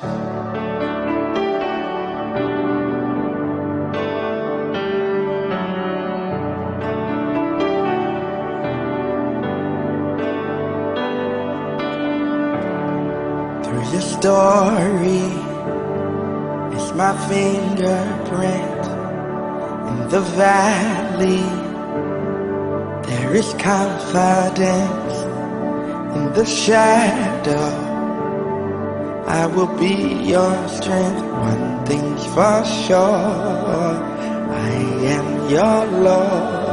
Through your story, it's my fingerprint in the valley. There is confidence in the shadow. I will be your strength. One thing's for sure, I am your Lord.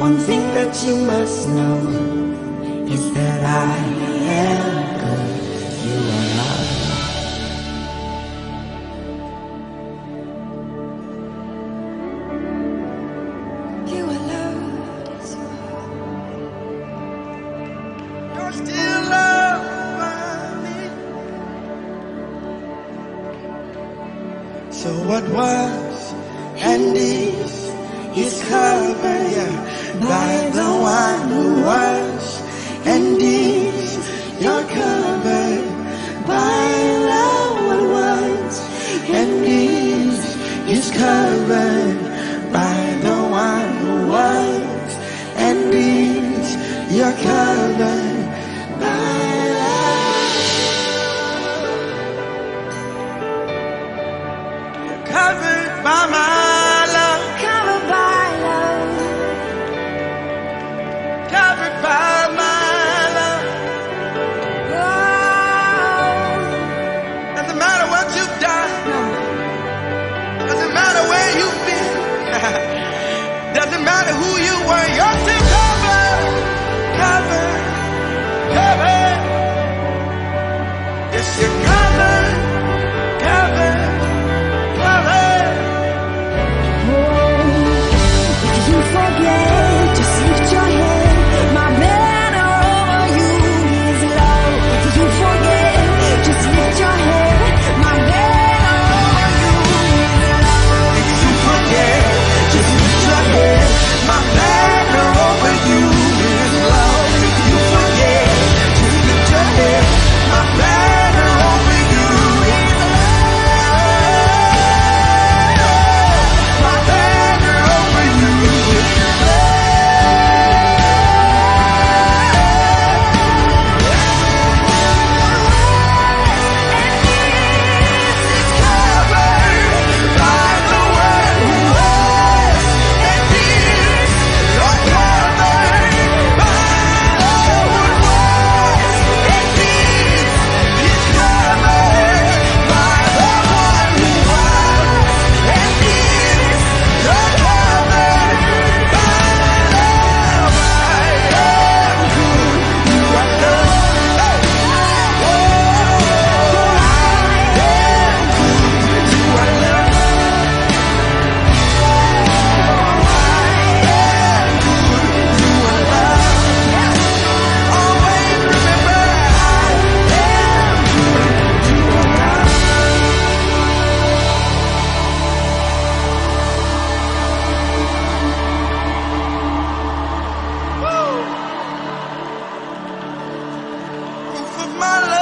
One thing that you must know is that I am good. You are not. You are loved. You're still loved by me. So what was and is? is covered yeah, by the one who was and is your cover. my life.